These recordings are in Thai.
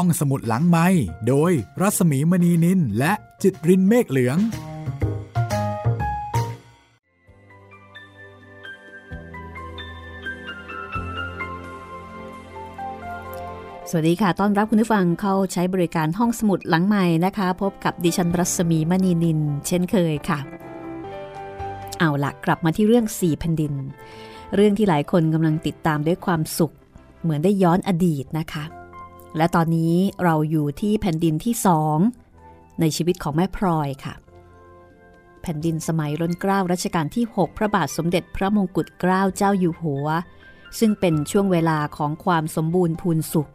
ห้องสมุดหลังไม้โดยรัสมีมณีนินและจิตรินเมฆเหลือง สวัสดีค่ะ ต้อนรับคุณผู้ฟังเข้าใช้บริการห้องสมุดหลังใหม่นะคะ พบกับดิฉันรัศมีมณีนิน เช่นเคยค่ะ เอาละกลับมาที่เรื่องสี่แผ่นดิน เรื่องที่หลายคนกำลังติดตามด้วยความสุข เหมือนได้ย้อนอดีตนะคะ และตอนนี้เราอยู่ที่แผ่นดินที่สองในชีวิตของแม่พลอยค่ะ แผ่นดินสมัยรันเกล้ารัชกาลที่ 6 พระบาทสมเด็จพระมงกุฎเกล้าเจ้าอยู่หัว ซึ่งเป็นช่วงเวลาของความสมบูรณ์พูนสุข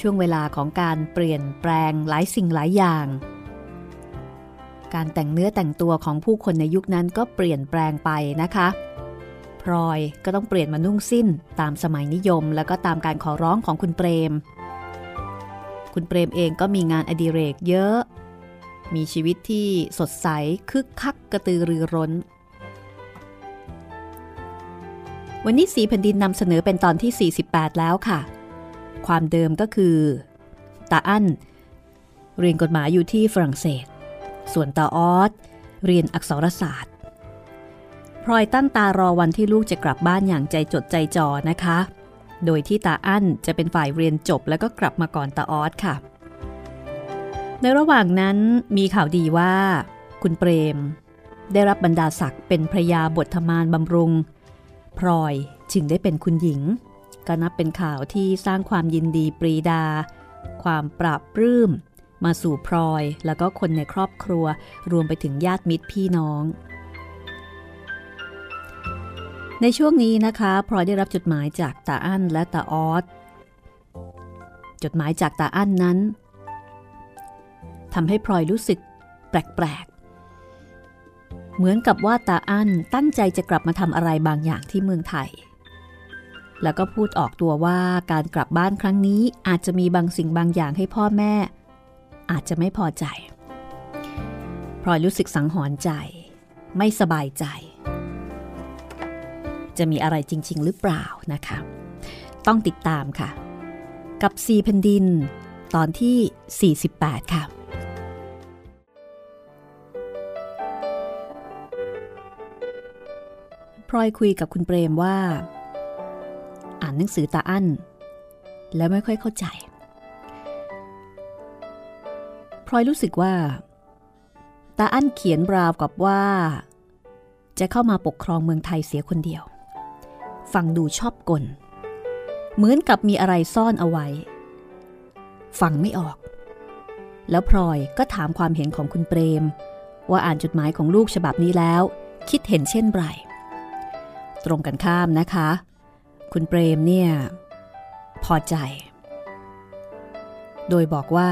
ช่วงเวลาของการเปลี่ยนแปลงหลายสิ่งหลายอย่าง การแต่งเนื้อแต่งตัวของผู้คนในยุคนั้นก็เปลี่ยนแปลงไปนะคะ พลอยก็ต้องเปลี่ยนมานุ่งสิ้นตามสมัยนิยม แล้วก็ตามการขอร้องของคุณเปรม คุณเปรมเองก็มีงานอดิเรกเยอะ มีชีวิตที่สดใสคึกคักกระตือรือร้น วันนี้สีแผ่นดินนำเสนอเป็นตอนที่ 48 แล้วค่ะ ความเดิมก็คือตาอั้นเรียนกฎหมายอยู่ที่ฝรั่งเศส ส่วนตาออสเรียนอักษรศาสตร์ พลอยตั้งตารอวันที่ลูกจะกลับบ้านอย่างใจจดใจจ่อนะคะ โดยที่ตาอั้นจะเป็นฝ่ายเรียนจบแล้วก็กลับมาก่อนตาออสค่ะ ในระหว่างนั้นมีข่าวดีว่า คุณเปรม ได้รับบรรดาศักดิ์เป็นพระยาบทธมานบำรุง พลอยจึงได้เป็นคุณหญิง ก็นับเป็นข่าวที่สร้างความยินดีปรีดา ความปราบปลื้มมาสู่พลอยแล้วก็คนในครอบครัวรวมไปถึงญาติมิตรพี่น้อง ในช่วงนี้นะคะพลอยได้รับจดหมายจากตาอั้นและตาออสจดหมายจากตาอั้นนั้นทำให้พลอยรู้สึกแปลกๆ เหมือนกับว่าตาอั้นตั้งใจจะกลับมาทำอะไรบางอย่างที่เมืองไทย แล้วก็พูดออกตัวว่าการกลับบ้านครั้งนี้อาจจะมีบางสิ่งบางอย่างให้พ่อแม่ อาจจะไม่พอใจพลอยรู้สึกสังหรณ์ใจ ไม่สบายใจ จะมีอะไรจริง ๆ หรือเปล่านะคะ ต้องติดตามค่ะ กับซีแผ่นดิน ตอนที่ 48 ค่ะพลอยคุยกับคุณเปรมว่า อ่านหนังสือตาอั้น แล้วไม่ค่อยเข้าใจพลอยรู้สึกว่าตาอั้นเขียนราวกับว่า จะเข้ามาปกครองเมืองไทยเสียคนเดียว ฟังดูชอบกล เหมือนกับมีอะไรซ่อนเอาไว้ ฟังไม่ออก แล้วพลอยก็ถามความเห็นของคุณเปรม ว่าอ่านจดหมายของลูกฉบับนี้แล้ว คิดเห็นเช่นไร ตรงกันข้ามนะคะ คุณเปรมเนี่ย พอใจ โดยบอกว่า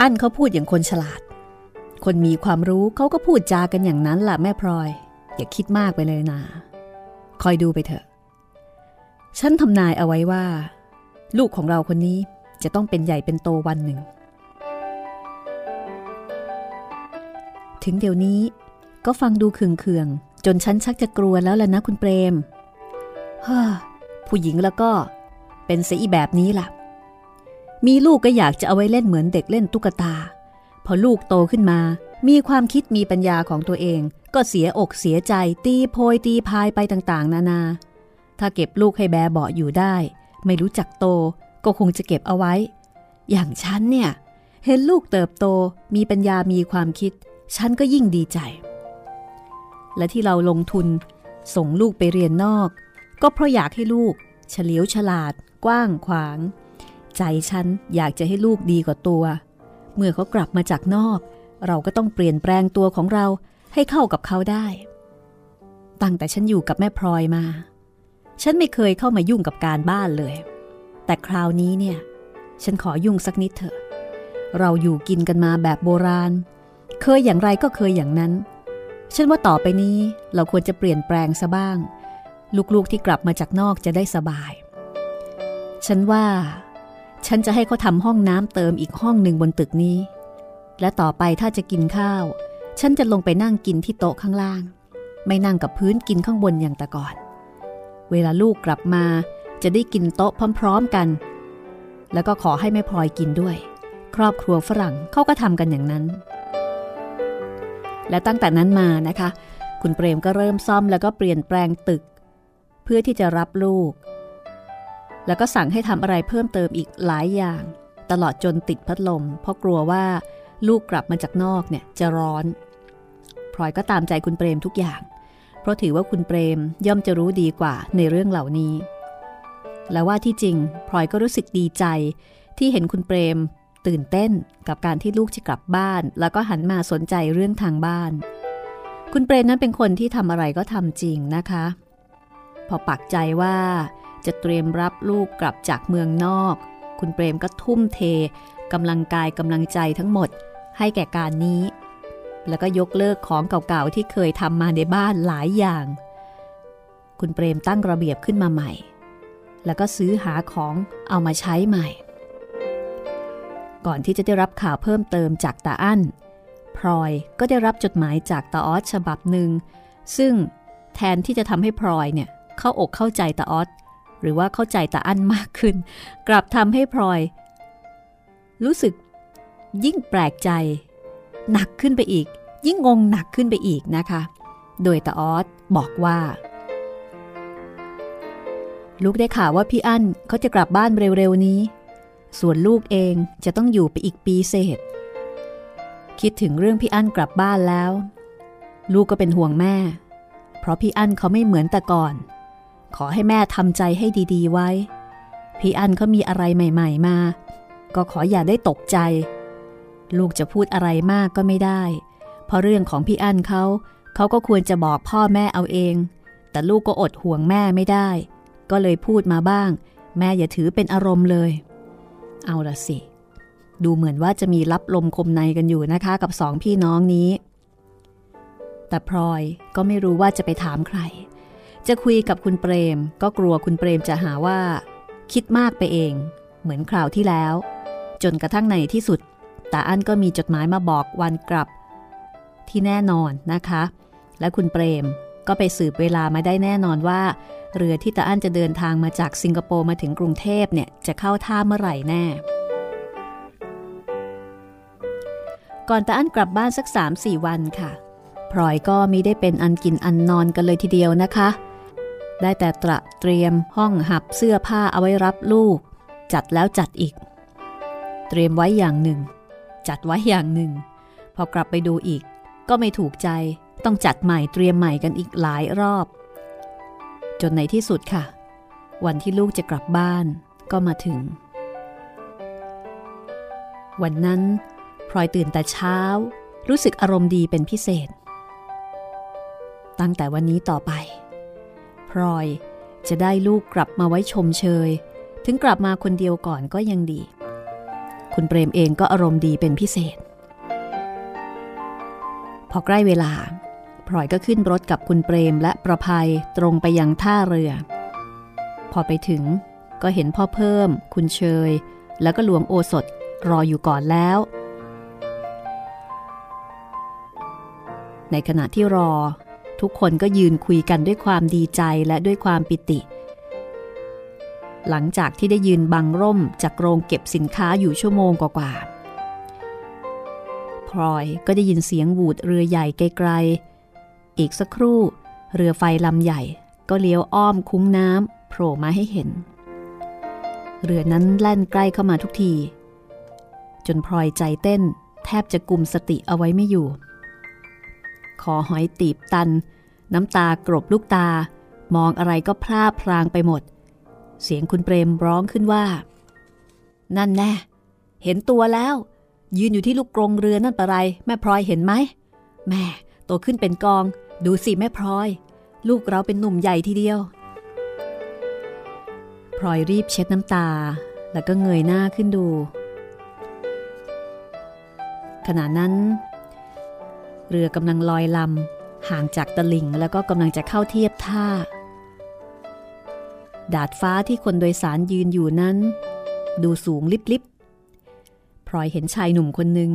อั้นเขาพูดอย่างคนฉลาด คนมีความรู้เขาก็พูดจากันอย่างนั้นแหละแม่พลอย อย่าคิดมากไปเลยนะ คอยดูไปเถอะ ฉันทำนายเอาไว้ว่า ลูกของเราคนนี้จะต้องเป็นใหญ่เป็นโตวันหนึ่ง ถึงเดี๋ยวนี้ก็ฟังดูเคืองๆจนฉันชักจะกลัวแล้วล่ะนะคุณเปรมฮ่าผู้หญิงแล้วก็เป็นเสียอีแบบนี้ล่ะ มีลูกก็อยากจะเอาไว้เล่นเหมือนเด็กเล่นตุ๊กตา พอลูกโตขึ้นมา มีความคิดมีปัญญาของตัวเอง ก็เสียอกเสียใจตีโพยตีพายไปต่างๆ นานา ถ้าเก็บลูกให้แบเบาอยู่ได้ ไม่รู้จักโตก็คงจะเก็บเอาไว้ อย่างฉันเนี่ย เห็นลูกเติบโตมีปัญญามีความคิด ฉันก็ยิ่งดีใจ และที่เราลงทุน ส่งลูกไปเรียนนอก ก็เพราะอยากให้ลูก เฉลียวฉลาด กว้างขวาง ใจฉันอยากจะให้ลูกดีกว่าตัว เมื่อเขากลับมาจากนอก เราก็ต้องเปลี่ยนแปลงตัวของเรา ให้เข้ากับเขาได้ ตั้งแต่ฉันอยู่กับแม่พลอยมา ฉันไม่เคยเข้ามายุ่งกับการบ้านเลย แต่คราวนี้เนี่ย ฉันขอยุ่งสักนิดเถอะ เราอยู่กินกันมาแบบโบราณ เคยอย่างไรก็เคยอย่างนั้น ฉันว่าต่อไปนี้เราควรจะเปลี่ยนแปลงซะบ้าง ลูกๆที่กลับมาจากนอกจะได้สบาย ฉันว่า ฉันจะให้เขาทำห้องน้ำเติมอีกห้องหนึ่งบนตึกนี้ และต่อไปถ้าจะกินข้าว ฉันจะลงไปนั่งกินที่โต๊ะข้างล่าง ไม่นั่งกับพื้นกินข้างบนอย่างแต่ก่อน เวลาลูกกลับมาจะได้กินโต๊ะพร้อม ๆกัน แล้วก็ขอให้แม่พลอยกินด้วย ครอบครัวฝรั่งเขาก็ทำกันอย่างนั้น และตั้งแต่นั้นมานะคะ คุณเปรมก็เริ่มซ่อมแล้วก็เปลี่ยนแปลงตึก เพื่อที่จะรับลูก แล้วก็สั่งให้ทำอะไรเพิ่มเติมอีกหลายอย่าง ตลอดจนติดพัดลม เพราะกลัวว่าลูกกลับมาจากนอกเนี่ยจะร้อน พลอยก็ตามใจคุณเปรมทุกอย่าง เพราะถือว่าคุณเปรมย่อมจะรู้ดีกว่าในเรื่องเหล่านี้ และว่าที่จริงพลอยก็รู้สึกดีใจ ที่เห็นคุณเปรม ตื่นเต้นกับการที่ลูกจะกลับบ้าน แล้วก็หันมาสนใจเรื่องทางบ้าน คุณเปรมนั้นเป็นคนที่ทำอะไรก็ทำจริงนะคะ พอปักใจว่าจะเตรียมรับลูกกลับจากเมืองนอก คุณเปรมก็ทุ่มเทกำลังกายกำลังใจทั้งหมดให้แก่การนี้ แล้วก็ยกเลิกของเก่าๆที่เคยทำมาในบ้านหลายอย่าง คุณเปรมตั้งระเบียบขึ้นมาใหม่ แล้วก็ซื้อหาของเอามาใช้ใหม่ ก่อนที่จะได้รับข่าวเพิ่มเติมจากตาอั้นพลอยก็ได้รับจดหมายจากตาออสฉบับหนึ่ง ซึ่งแทนที่จะทำให้พลอยเนี่ยเข้าอกเข้าใจตาออสหรือว่าเข้าใจตาอั้นมากขึ้น กลับทำให้พลอย รู้สึกยิ่งแปลกใจ หนักขึ้นไปอีก ยิ่งงงหนักขึ้นไปอีกนะคะ โดยตาออสบอกว่า ลูกได้ข่าวว่าพี่อั้นเขาจะกลับบ้านเร็วๆนี้ ส่วนลูกเองจะต้องอยู่ไปอีกปีเศษ คิดถึงเรื่องพี่อั้นกลับบ้านแล้ว ลูกก็เป็นห่วงแม่ เพราะพี่อั้นเขาไม่เหมือนแต่ก่อน ขอให้แม่ทำใจให้ดีๆไว้ พี่อั้นเขามีอะไรใหม่ ๆ มา ก็ขออย่าได้ตกใจ ลูกจะพูดอะไรมากก็ไม่ได้ เพราะเรื่องของพี่อั้นเขาเขาก็ควรจะบอกพ่อแม่เอาเอง แต่ลูกก็อดห่วงแม่ไม่ได้ ก็เลยพูดมาบ้าง แม่อย่าถือเป็นอารมณ์เลย เอาละสิ ดูเหมือนว่าจะมีรับลมคมในกันอยู่นะคะกับสองพี่น้องนี้ แต่พลอยก็ไม่รู้ว่าจะไปถามใคร จะคุยกับคุณเปรม ก็กลัวคุณเปรมจะหาว่า คิดมากไปเอง เหมือนคราวที่แล้ว จนกระทั่งในที่สุด ตาอั้นก็มีจดหมายมาบอกวันกลับ ที่แน่นอนนะคะ และคุณเปรมก็ไปสืบเวลามาได้แน่นอนว่า เรือที่ตาอั้นจะเดินทางมาจากสิงคโปร์มาถึงกรุงเทพเนี่ยจะเข้าท่าเมื่อไหร่แน่ ก่อนตาอั้นกลับบ้านสัก 3-4 วันค่ะพลอยก็มีได้เป็นอันกินอันนอนกันเลยทีเดียวนะคะ ได้แต่ตระเตรียมห้องหับเสื้อผ้าเอาไว้รับลูก จัดแล้วจัดอีก เตรียมไว้อย่างหนึ่ง จัดไว้อย่างหนึ่ง พอกลับไปดูอีก ก็ไม่ถูกใจต้องจัดใหม่เตรียมใหม่กันอีกหลายรอบ จนในที่สุดค่ะ วันที่ลูกจะกลับบ้านก็มาถึง วันนั้นพลอยตื่นแต่เช้า รู้สึกอารมณ์ดีเป็นพิเศษ ตั้งแต่วันนี้ต่อไปพลอยจะได้ลูกกลับมาไว้ชมเชย ถึงกลับมาคนเดียวก่อนก็ยังดี คุณเปรมเองก็อารมณ์ดีเป็นพิเศษ พอใกล้เวลาพลอยก็ขึ้นรถกับคุณเปรมและประภัยตรงไปยังท่าเรือ พอไปถึงก็เห็นพ่อเพิ่ม คุณเชย แล้วก็หลวงโอสถรออยู่ก่อนแล้ว ในขณะที่รอ ทุกคนก็ยืนคุยกันด้วยความดีใจและด้วยความปิติเหลังจากที่ได้ยืนบังร่มจากโรงเก็บสินค้าอยู่ชั่วโมงกว่าๆพลอยก็ได้ยินเสียงบูดเรือใหญ่ไกลๆ อีกสักครู่ เรือไฟลำใหญ่ก็เลี้ยวอ้อมคุ้งน้ำโผล่มาให้เห็น เรือนั้นแล่นใกล้เข้ามาทุกที จนพลอยใจเต้น แทบจะกุมสติเอาไว้ไม่อยู่คอหอยตีบตัน น้ำตากรบลูกตามองอะไรก็พลาพลางไปหมด เสียงคุณเปรมร้องขึ้นว่า นั่นแน่ เห็นตัวแล้ว ยืนอยู่ที่ลูกกรงเรือนั่นปะไร แม่พลอยเห็นไหม แม่โตขึ้นเป็นกอง ดูสิแม่พลอย ลูกเราเป็นหนุ่มใหญ่ทีเดียว พลอยรีบเช็ดน้ำตา แล้วก็เงยหน้าขึ้นดู ขณะนั้น เรือกำลังลอยลำห่างจากตลิ่งแล้วก็กำลังจะเข้าเทียบท่า ดาดฟ้าที่คนโดยสารยืนอยู่นั้น ดูสูงลิบลิบพลอยเห็นชายหนุ่มคนหนึ่ง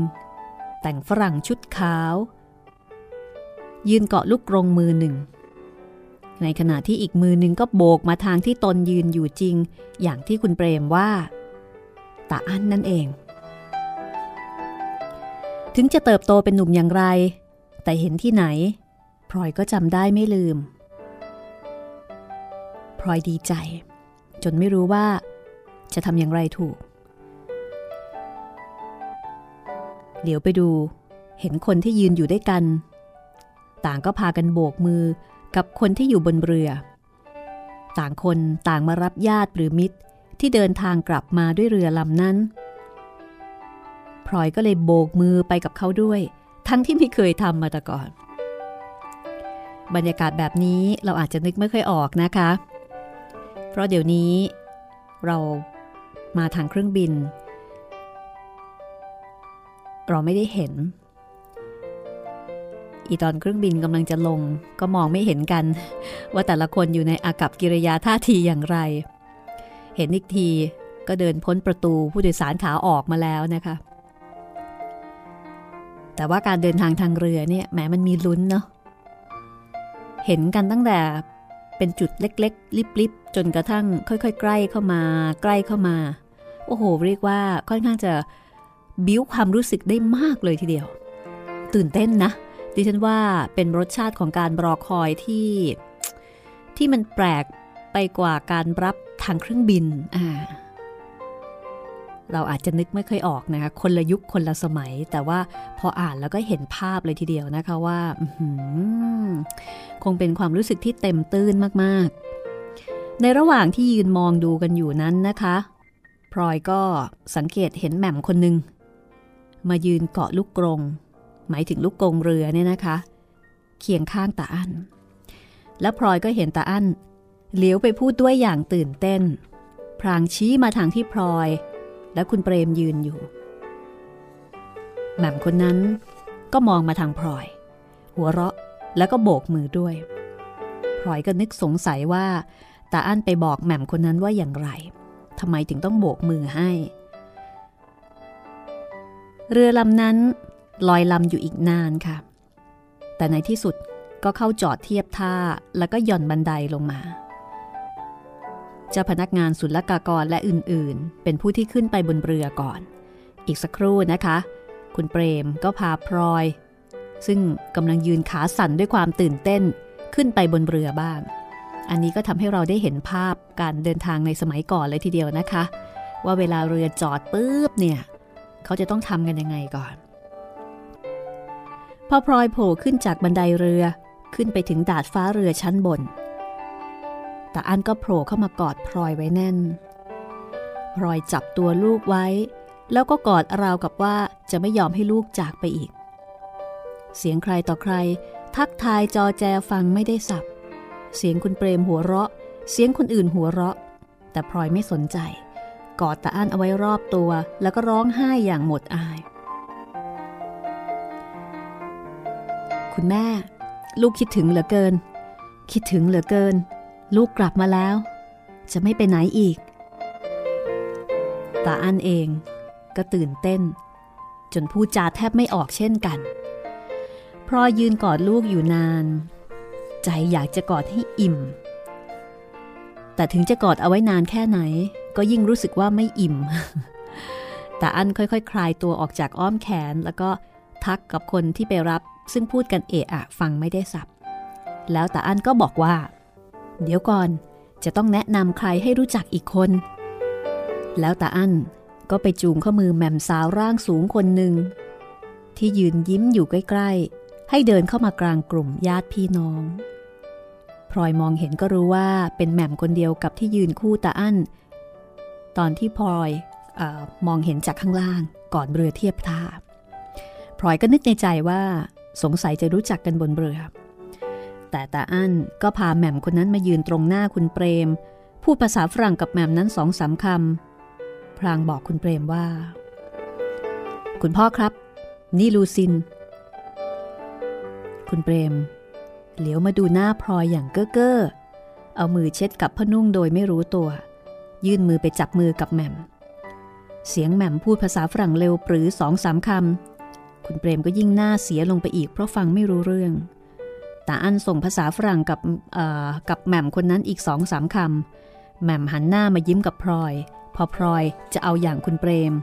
แต่งฝรั่งชุดขาว ยืนเกาะลูกกรงมือหนึ่ง ในขณะที่อีกมือหนึ่งก็โบกมาทางที่ตนยืนอยู่จริง อย่างที่คุณเปรมว่าตาอั้นนั่นเอง ถึงจะเติบโตเป็นหนุ่มอย่างไร แต่เห็นที่ไหนพลอยก็จำได้ไม่ลืม พลอยดีใจ จนไม่รู้ว่าจะทำอย่างไรถูก เหลียวไปดู เห็นคนที่ยืนอยู่ด้วยกัน ต่างก็พากันโบกมือกับคนที่อยู่บนเรือ ต่างคนต่างมารับญาติหรือมิตรที่เดินทางกลับมาด้วยเรือลำนั้นพลอยก็เลยโบกมือไปกับเขาด้วย ทั้งที่ไม่เคยทำมาแต่ก่อน บรรยากาศแบบนี้เราอาจจะนึกไม่ค่อยออกนะคะ เพราะเดี๋ยวนี้เรามาทางเครื่องบิน เราไม่ได้เห็น อีตอนเครื่องบินกำลังจะลงก็มองไม่เห็นกัน ว่าแต่ละคนอยู่ในอากับกิริยาท่าทีอย่างไร เห็นอีกทีก็เดินพ้นประตูผู้โดยสารขาออกมาแล้วนะคะ แต่ว่าการเดินทางทางเรือเนี่ยแหมมันมีลุ้นเนาะเห็นกันตั้งแต่ เป็นจุดเล็กๆ ลิบๆ จนกระทั่งค่อยๆ ใกล้เข้ามา ใกล้เข้ามา โอ้โห เรียกว่าค่อนข้างจะบิ้วความรู้สึกได้มากเลยทีเดียว ตื่นเต้นนะ ดิฉันว่าเป็นรสชาติของการรอคอยที่ ที่มันแปลกไปกว่าการรับทางเครื่องบิน อ่า เราอาจจะนึกไม่เคยออกนะคะคนละยุคคนละสมัย แต่ว่าพออ่านแล้วก็เห็นภาพเลยทีเดียวนะคะว่าคงเป็นความรู้สึกที่เต็มตื้นมากๆ ในระหว่างที่ยืนมองดูกันอยู่นั้นนะคะพลอยก็สังเกตเห็นแหม่มคนหนึ่งมายืนเกาะลูกกรง หมายถึงลูกกรงเรือเนี่ยนะคะ เคียงข้างตาอั้น และพลอยก็เห็นตาอั้นเลี้ยวไปพูดด้วยอย่างตื่นเต้น พรางชี้มาทางที่พลอย และคุณเปรมยืนอยู่ แหม่มคนนั้นก็มองมาทางพลอย หัวเราะแล้วก็โบกมือด้วยพลอยก็นึกสงสัยว่าตาอั้นไปบอกแหม่มคนนั้นว่าอย่างไรทำไมถึงต้องโบกมือให้ เรือลำนั้นลอยลำอยู่อีกนานค่ะ แต่ในที่สุดก็เข้าจอดเทียบท่าแล้วก็หย่อนบันไดลงมา เจ้าพนักงานศุลกากรและอื่นๆ เป็นผู้ที่ขึ้นไปบนเรือก่อน อีกสักครู่นะคะ คุณเปรมก็พาพลอย ซึ่งกำลังยืนขาสั่นด้วยความตื่นเต้นขึ้นไปบนเรือบ้าง อันนี้ก็ทำให้เราได้เห็นภาพการเดินทางในสมัยก่อนเลยทีเดียวนะคะ ว่าเวลาเรือจอดปุ๊บเนี่ย เขาจะต้องทำกันยังไงก่อน พอพลอยโผล่ขึ้นจากบันไดเรือขึ้นไปถึงดาดฟ้าเรือชั้นบน แต่อันก็โผล่เข้ามากอดพลอยไว้แน่น พลอยจับตัวลูกไว้ แล้วก็กอดราวกับว่าจะไม่ยอมให้ลูกจากไปอีก เสียงใครต่อใคร ทักทายจอแจฟังไม่ได้สับ เสียงคุณเปรมหัวเราะ เสียงคนอื่นหัวเราะ แต่พลอยไม่สนใจ กอดตาอั้นเอาไว้รอบตัว แล้วก็ร้องไห้อย่างหมดอาย คุณแม่ ลูกคิดถึงเหลือเกิน คิดถึงเหลือเกิน ลูกกลับมาแล้ว จะไม่ไปไหนอีก ตาอันเองก็ตื่นเต้น จนพูดจาแทบไม่ออกเช่นกันพรอยืนกอดลูกอยู่นาน ใจอยากจะกอดให้อิ่ม แต่ถึงจะกอดเอาไว้นานแค่ไหน ก็ยิ่งรู้สึกว่าไม่อิ่มตาอันค่อยๆคคลายตัวออกจากอ้อมแขนแล้วก็ทักกับคนที่ไปรับซึ่งพูดกันเอะอะฟังไม่ได้สับ แล้วตาอันก็บอกว่า เดี๋ยวก่อน จะต้องแนะนำใครให้รู้จักอีกคน แล้วตาอั้นก็ไปจูงข้อมือแม่มสาวร่างสูงคนหนึ่ง ที่ยืนยิ้มอยู่ใกล้ๆ ให้เดินเข้ามากลางกลุ่มญาติพี่น้องพลอยมองเห็นก็รู้ว่าเป็นแหม่มคนเดียวกับที่ยืนคู่ตาอั้น ตอนที่พลอยอมองเห็นจากข้างล่างก่อนเรือเทียบท่าพลอยก็นึกในใจว่าสงสัยจะรู้จักกันบนเรือ แต่ตาอั้นก็พาแหม่มคนนั้นมายืนตรงหน้าคุณเปรม พูดภาษาฝรั่งกับแหม่มนั้นสองสามคำพลางบอกคุณเปรมว่า คุณพ่อครับ นี่ลูซิน คุณเปรม เหลียวมาดูหน้าพลอยอย่างเก้อเก้อเอามือเช็ดกับพนุ่งโดยไม่รู้ตัว ยื่นมือไปจับมือกับแหม่ม เสียงแหม่มพูดภาษาฝรั่งเร็วปรือสองสามคำคุณเปรมก็ยิ่งหน้าเสียลงไปอีกเพราะฟังไม่รู้เรื่อง ตาอั้นส่งภาษาฝรั่งกับกับแหม่มคนนั้นอีกสองสามคำแหม่มหันหน้ามายิ้มกับพลอย พอพลอยจะเอาอย่างคุณเปรม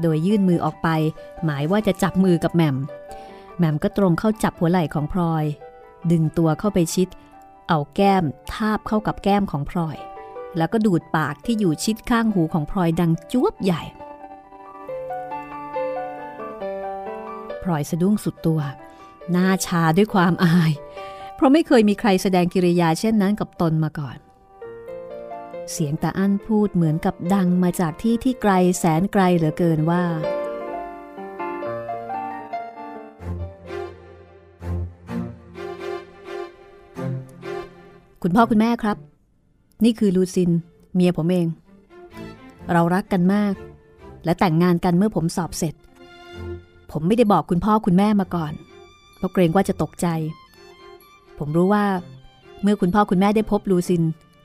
โดยยื่นมือออกไป หมายว่าจะจับมือกับแหม่มแหม่มก็ตรงเข้าจับหัวไหล่ของพลอย ดึงตัวเข้าไปชิด เอาแก้มทาบเข้ากับแก้มของพลอย แล้วก็ดูดปากที่อยู่ชิดข้างหูของพลอยดังจวบใหญ่พลอยสะดุ้งสุดตัว หน้าชาด้วยความอาย เพราะไม่เคยมีใครแสดงกิริยาเช่นนั้นกับตนมาก่อน เสียงตาอั้นพูดเหมือนกับดังมาจากที่ที่ไกลแสนไกลเหลือเกินว่า คุณพ่อคุณแม่ครับ นี่คือลูซิน เมียผมเอง เรารักกันมาก และแต่งงานกันเมื่อผมสอบเสร็จ ผมไม่ได้บอกคุณพ่อคุณแม่มาก่อน เพราะเกรงว่าจะตกใจ ผมรู้ว่า เมื่อคุณพ่อคุณแม่ได้พบลูซิน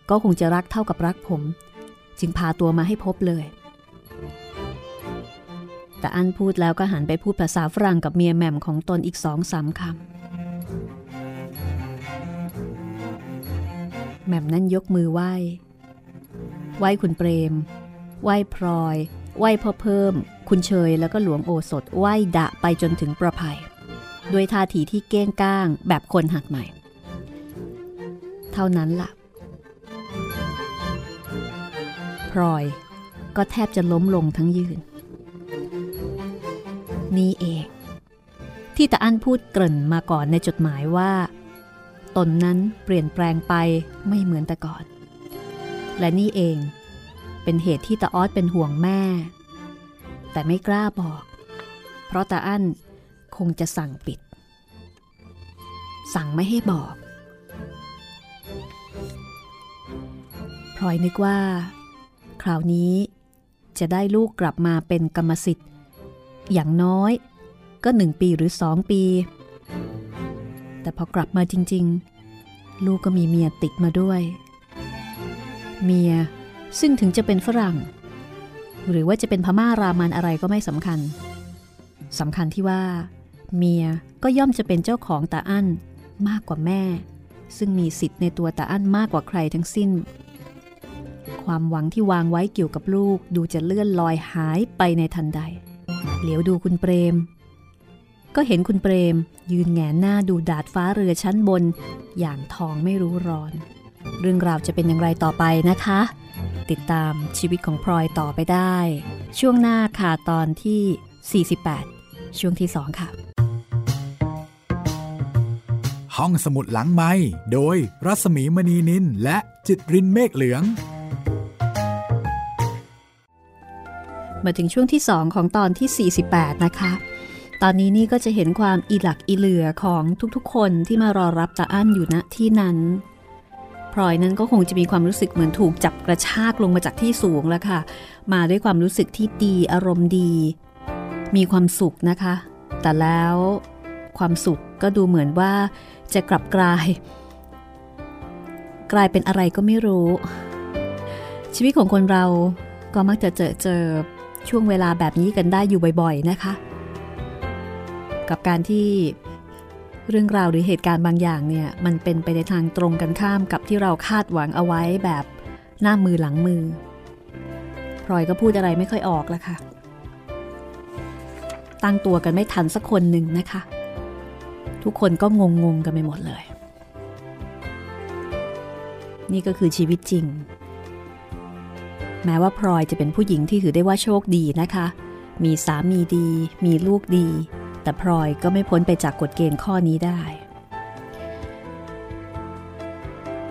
ก็คงจะรักเท่ากับรักผม จึงพาตัวมาให้พบเลย แต่อันพูดแล้วก็หันไปพูดภาษาฝรั่งกับเมียแหม่มของตนอีกสองสามคำแหม่มนั่นยกมือไหว้ ไหว้คุณเปรม ไหว้พลอย ไหว้พ่อเพิ่ม คุณเชยแล้วก็หลวงโอสถไหว้ดะไปจนถึงประภัยด้วยท่าทีที่เก้งก้างแบบคนหักใหม่ ท่านั้นละ่ะพลอยก็แทบจะล้มลงทั้งยืน นี่เอง ที่ตาอั้นพูดเกริ่นมาก่อนในจดหมายว่า ตนนั้นเปลี่ยนแปลงไปไม่เหมือนแต่ก่อน และนี่เองเป็นเหตุที่ตาออสเป็นห่วงแม่ แต่ไม่กล้าบอก เพราะตาอั้นคงจะสั่งปิด สั่งไม่ให้บอก พลอยนึกว่า คราวนี้จะได้ลูกกลับมาเป็นกรรมสิทธิ์ อย่างน้อยก็หนึ่งปีหรือสองปี แต่พอกลับมาจริง ๆ ลูกก็มีเมียติดมาด้วย เมียซึ่งถึงจะเป็นฝรั่ง หรือว่าจะเป็นพม่ารามันอะไรก็ไม่สำคัญสำคัญที่ว่า เมียก็ย่อมจะเป็นเจ้าของตาอั้นมากกว่าแม่ ซึ่งมีสิทธิ์ในตัวตาอั้นมากกว่าใครทั้งสิ้น ความหวังที่วางไว้เกี่ยวกับลูกดูจะเลื่อนลอยหายไปในทันใด เหลียวดูคุณเปรม ก็เห็นคุณเปรม ยืนแงนหน้าดูดาดฟ้าเรือชั้นบน อย่างทองไม่รู้ร้อน เรื่องราวจะเป็นอย่างไรต่อไปนะคะ ติดตามชีวิตของพลอยต่อไปได้ ช่วงหน้าค่ะตอนที่ 48 ช่วงที่ 2 ค่ะ ห้องสมุดหลังไม้โดยรัสมีมณีนินและจิตรินเมฆเหลือง มาถึงช่วงที่ 2 ของตอนที่ 48 นะคะ ตอนนี้นี่ก็จะเห็นความอีหลักอีเหลือของทุกๆ คนที่มารอรับตาอั้นอยู่ณที่นั้นพลอยนั้นก็คงจะมีความรู้สึกเหมือนถูกจับกระชากลงมาจากที่สูงแล้วค่ะ มาด้วยความรู้สึกที่ดีอารมณ์ดี มีความสุขนะคะ แต่แล้วความสุขก็ดูเหมือนว่าจะกลับกลาย กลายเป็นอะไรก็ไม่รู้ ชีวิตของคนเราก็มักจะเจอเจอ ช่วงเวลาแบบนี้กันได้อยู่บ่อยๆนะคะ กับการที่เรื่องราวหรือเหตุการณ์บางอย่างเนี่ยมันเป็นไปในทางตรงกันข้ามกับที่เราคาดหวังเอาไว้แบบหน้ามือหลังมือพลอยก็พูดอะไรไม่ค่อยออกล้วค่ะ ตั้งตัวกันไม่ทันสักคนหนึ่งนะคะ ทุกคนก็งงงกันไปหมดเลย นี่ก็คือชีวิตจริง แม้ว่าพลอยจะเป็นผู้หญิงที่ถือได้ว่าโชคดีนะคะ มีสามีดี มีลูกดี แต่พลอยก็ไม่พ้นไปจากกฎเกณฑ์ข้อนี้ได้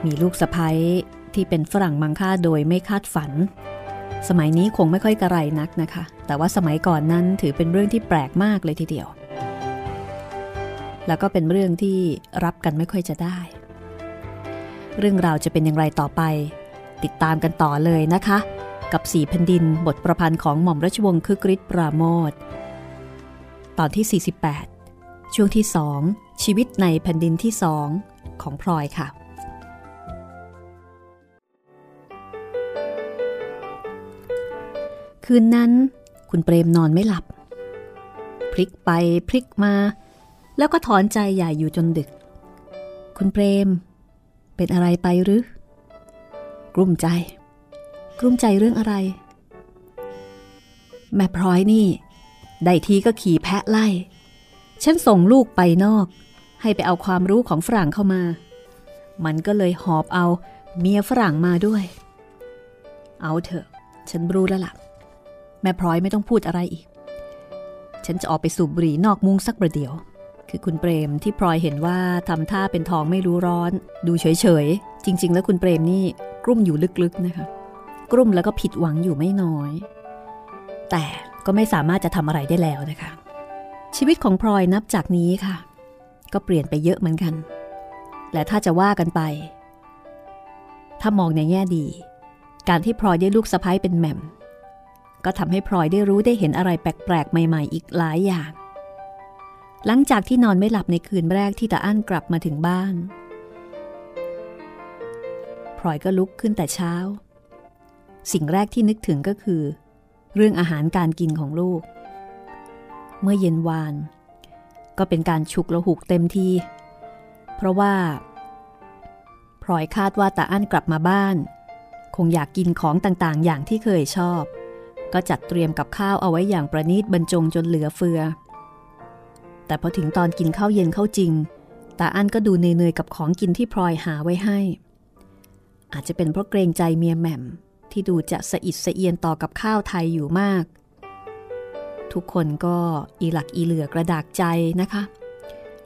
มีลูกสะพ้ยที่เป็นฝรั่งมังค่าโดยไม่คาดฝัน สมัยนี้คงไม่ค่อยกระไรนักนะคะ แต่ว่าสมัยก่อนนั้นถือเป็นเรื่องที่แปลกมากเลยทีเดียว แล้วก็เป็นเรื่องที่รับกันไม่ค่อยจะได้ เรื่องราวจะเป็นอย่างไรต่อไป ติดตามกันต่อเลยนะคะ กับสีแผ่นดินบทประพันธ์ของหม่อมราชวงศ์คึกฤทธิ์ปราโมทตอนที่ 48 ช่วงที่2ชีวิตในแผ่นดินที่สองของพลอยค่ะ คืนนั้นคุณเปรมนอนไม่หลับ พลิกไปพลิกมา แล้วก็ถอนใจใหญ่อยู่จนดึก คุณเปรม เป็นอะไรไปหรือ กลุ้มใจ กลุ้มใจเรื่องอะไร แม่พลอยนี่ ได้ทีก็ขี่แพะไล่ ฉันส่งลูกไปนอก ให้ไปเอาความรู้ของฝรั่งเข้ามา มันก็เลยหอบเอาเมียฝรั่งมาด้วย เอาเถอะ ฉันรู้แล้วล่ะ แม่พลอยไม่ต้องพูดอะไรอีก ฉันจะออกไปสูบบุหรี่นอกมุ้งสักประเดี๋ยว คือคุณเปรมที่พลอยเห็นว่าทำท่าเป็นทองไม่รู้ร้อน ดูเฉยๆ จริง ๆ แล้วคุณเปรมนี่กลุ้มอยู่ลึกๆนะคะ กลุ้มแล้วก็ผิดหวังอยู่ไม่น้อย แต่ก็ไม่สามารถจะทำอะไรได้แล้วนะคะ ชีวิตของพลอยนับจากนี้ค่ะ ก็เปลี่ยนไปเยอะเหมือนกัน และถ้าจะว่ากันไป ถ้ามองในแง่ดี การที่พลอยได้ลูกสะพ้ยเป็นแหม่ม ก็ทำให้พลอยได้รู้ได้เห็นอะไรแปลกๆ ใหม่ๆ อีกหลายอย่าง หลังจากที่นอนไม่หลับในคืนแรกที่ตาอั้นกลับมาถึงบ้านพลอยก็ลุกขึ้นแต่เช้า สิ่งแรกที่นึกถึงก็คือ เรื่องอาหารการกินของลูก เมื่อเย็นวาน ก็เป็นการฉุกละหุกเต็มทีเพราะว่าพลอยคาดว่าตาอั้นกลับมาบ้าน คงอยากกินของต่างๆ อย่างที่เคยชอบ ก็จัดเตรียมกับข้าวเอาไว้อย่างประณีตบรรจงจนเหลือเฟือ แต่พอถึงตอนกินข้าวเย็นเข้าจริงตาอั้นก็ดูเนยๆกับของกินที่พลอยหาไว้ให้ อาจจะเป็นเพราะเกรงใจเมียแหม่ม ที่ดูจะสะอิดสะเอียนต่อกับข้าวไทยอยู่มาก ทุกคนก็อีหลักอีเหลือกระดากใจนะคะ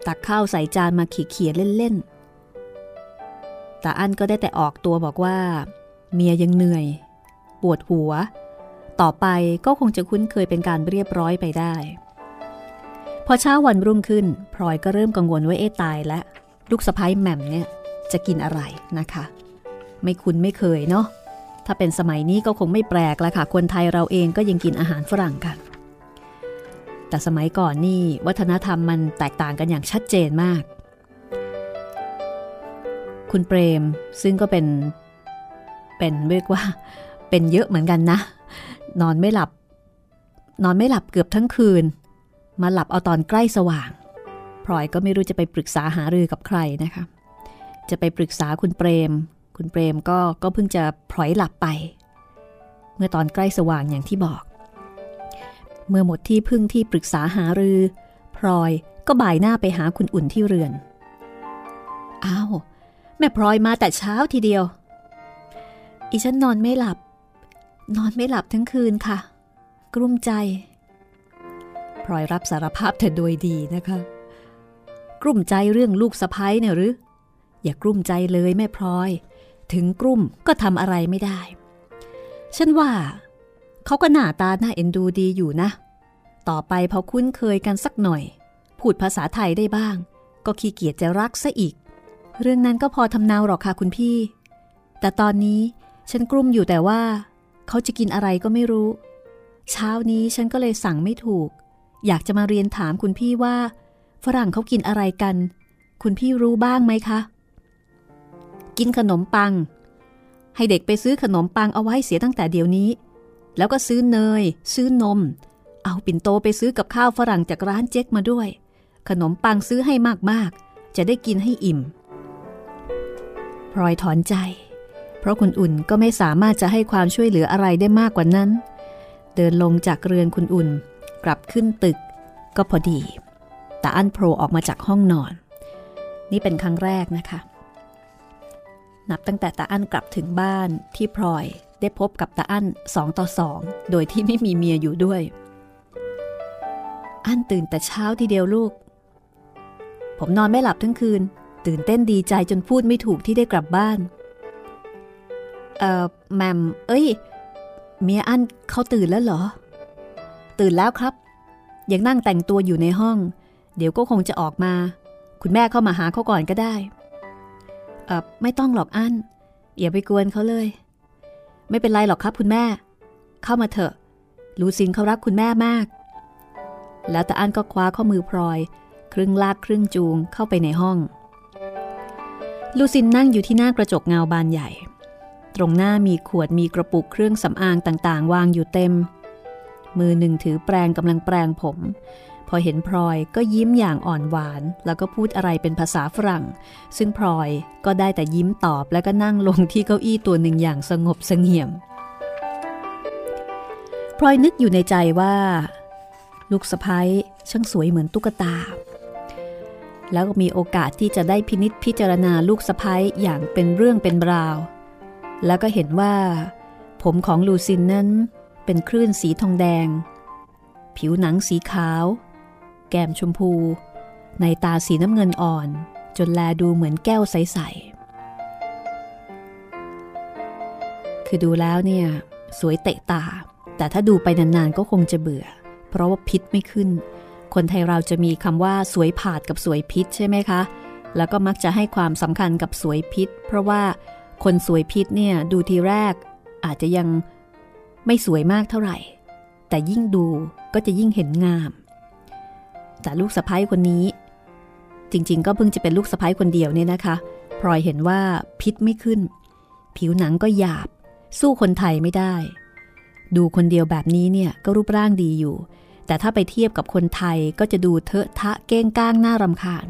ตักข้าวใส่จานมาขี่เขี่ยเล่นๆตาอั้นก็ได้แต่ออกตัวบอกว่า เมียยังเหนื่อย ปวดหัว ต่อไปก็คงจะคุ้นเคยเป็นการเรียบร้อยไปได้ พอเช้าวันรุ่งขึ้นพลอยก็เริ่มกังวลว่าเอ๊ตายและลูกสะพ้ายแหม่มเนี่ยจะกินอะไรนะคะ ไม่คุ้นไม่เคยเนาะ ถ้าเป็นสมัยนี้ก็คงไม่แปลกแล้วค่ะ คนไทยเราเองก็ยังกินอาหารฝรั่งกัน แต่สมัยก่อนนี่วัฒนธรรมมันแตกต่างกันอย่างชัดเจนมาก คุณเปรมซึ่งก็เป็น เป็นเรียกว่า เป็นเยอะเหมือนกันนะ นอนไม่หลับ นอนไม่หลับเกือบทั้งคืน มาหลับเอาตอนใกล้สว่างพลอยก็ไม่รู้จะไปปรึกษาหารือกับใครนะคะ จะไปปรึกษาคุณเปรม คุณเปรมก็ก็เพิ่งจะพลอยหลับไป เมื่อตอนใกล้สว่างอย่างที่บอก เมื่อหมดที่พึ่งที่ปรึกษาหารือ พลอยก็บ่ายหน้าไปหาคุณอุ่นที่เรือนอ้าวแม่พลอยมาแต่เช้าทีเดียว อีฉันนอนไม่หลับ นอนไม่หลับทั้งคืนค่ะ กลุ้มใจพลอยรับสารภาพเธอโดยดีนะคะ กลุ้มใจเรื่องลูกสะพ้ยเนี่ยหรือ อย่ากลุ้มใจเลยแม่พลอย ถึงกลุ้มก็ทำอะไรไม่ได้ ฉันว่า เขาก็หน้าตาหน้าเอ็นดูดีอยู่นะ ต่อไปพอคุ้นเคยกันสักหน่อย พูดภาษาไทยได้บ้าง ก็ขี้เกียจจะรักซะอีก เรื่องนั้นก็พอทำนาวหรอกค่ะคุณพี่ แต่ตอนนี้ฉันกลุ้มอยู่แต่ว่า เขาจะกินอะไรก็ไม่รู้ เช้านี้ฉันก็เลยสั่งไม่ถูก อยากจะมาเรียนถามคุณพี่ว่า ฝรั่งเขากินอะไรกัน คุณพี่รู้บ้างไหมคะ กินขนมปัง ให้เด็กไปซื้อขนมปังเอาไว้เสียตั้งแต่เดี๋ยวนี้ แล้วก็ซื้อเนย ซื้อนม เอาปิ่นโตไปซื้อกับข้าวฝรั่งจากร้านเจ๊กมาด้วย ขนมปังซื้อให้มากๆ จะได้กินให้อิ่มพลอยถอนใจ เพราะคุณอุ่นก็ไม่สามารถจะให้ความช่วยเหลืออะไรได้มากกว่านั้น เดินลงจากเรือนคุณอุ่น กลับขึ้นตึก ก็พอดี แตาอั้นโผล่ออกมาจากห้องนอน นี่เป็นครั้งแรกนะคะ นับตั้งแต่ตาอั้นกลับถึงบ้านที่พลอยได้พบกับตาอั้นสองต่อสองโดยที่ไม่มีเมียอยู่ด้วย อั้นตื่นแต่เช้าทีเดียวลูก ผมนอนไม่หลับทั้งคืน ตื่นเต้นดีใจจนพูดไม่ถูกที่ได้กลับบ้าน เอ่อแมมเอ้ย เมียอั้นเขาตื่นแล้วเหรอ ตื่นแล้วครับ ยังนั่งแต่งตัวอยู่ในห้อง เดี๋ยวก็คงจะออกมา คุณแม่เข้ามาหาเขาก่อนก็ได้ เอ่อไม่ต้องหรอกอันอย่าไปกวนเขาเลย ไม่เป็นไรหรอกครับคุณแม่ เข้ามาเถอะลูซินเขารักคุณแม่มาก แล้วแต่อันก็คว้าข้อมือพลอย ครึ่งลากครึ่งจูงเข้าไปในห้อง ลูซินนั่งอยู่ที่หน้ากระจกเงาบานใหญ่ ตรงหน้ามีขวดมีกระปุกเครื่องสำอางต่างๆ วางอยู่เต็ม มือหนึ่งถือแปรงกำลังแปรงผม อเห็นพลอยก็ยิ้มอย่างอ่อนหวาน แล้วก็พูดอะไรเป็นภาษาฝรั่ง ซึ่งพลอยก็ได้แต่ยิ้มตอบแล้วก็นั่งลงที่เก้าอี้ตัวหนึ่งอย่างสงบเสงเงียมพลอยนึกอยู่ในใจว่า ลูกสะพ้ยช่างสวยเหมือนตุ๊กตา แล้วก็มีโอกาสที่จะได้พินิษพิจารณาลูกสะพ้ยอย่างเป็นเรื่องเป็นราว แล้วก็เห็นว่า ผมของลูซินนั้นเป็นคลื่นสีทองแดง ผิวหนังสีขาว แก้มชมพู ในตาสีน้ำเงินอ่อน จนแลดูเหมือนแก้วใส ๆ คือดูแล้วเนี่ย สวยเตะตา แต่ถ้าดูไปนาน ๆ ก็คงจะเบื่อ เพราะว่าพิษไม่ขึ้น คนไทยเราจะมีคำว่าสวยผาดกับสวยพิษใช่ไหมคะ แล้วก็มักจะให้ความสำคัญกับสวยพิษ เพราะว่าคนสวยพิษเนี่ยดูทีแรกอาจจะยังไม่สวยมากเท่าไหร่ แต่ยิ่งดูก็จะยิ่งเห็นงาม แต่ลูกสะพ้ายคนนี้ จริงๆ ก็เพิ่งจะเป็นลูกสะพ้ายคนเดียวเนี่ยนะคะพลอยเห็นว่าพิษไม่ขึ้น ผิวหนังก็หยาบ สู้คนไทยไม่ได้ ดูคนเดียวแบบนี้เนี่ยก็รูปร่างดีอยู่ แต่ถ้าไปเทียบกับคนไทยก็จะดูเทอะทะเก้งก้างน้ารำคาญ